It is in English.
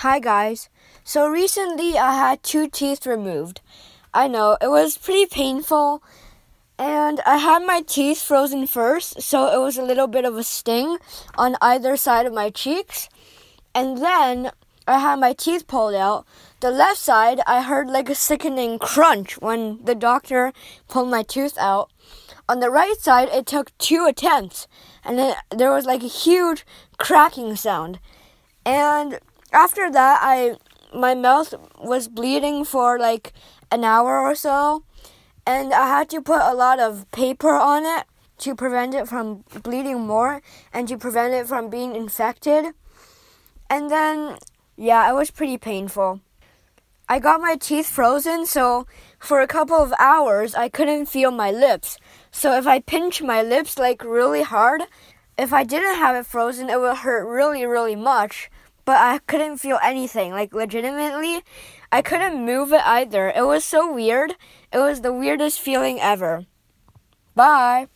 Hi guys. So recently I had two teeth removed. I know it was pretty painful and I had my teeth frozen first, so it was a little bit of a sting on either side of my cheeks. And then I had my teeth pulled out. The left side, I heard like a sickening crunch when the doctor pulled my tooth out. On the right side, it took two attempts, and then there was like a huge cracking sound. And after that, I my mouth was bleeding for like an hour or so, and I had to put a lot of paper on it to prevent it from bleeding more and to prevent it from being infected. And then, yeah, it was pretty painful. I got my teeth frozen, so for a couple of hours I couldn't feel my lips. So if I pinch my lips like really hard, if I didn't have it frozen, it would hurt really, really much but I couldn't feel anything. Like, legitimately, I couldn't move it either. It was so weird. It was the weirdest feeling ever. Bye.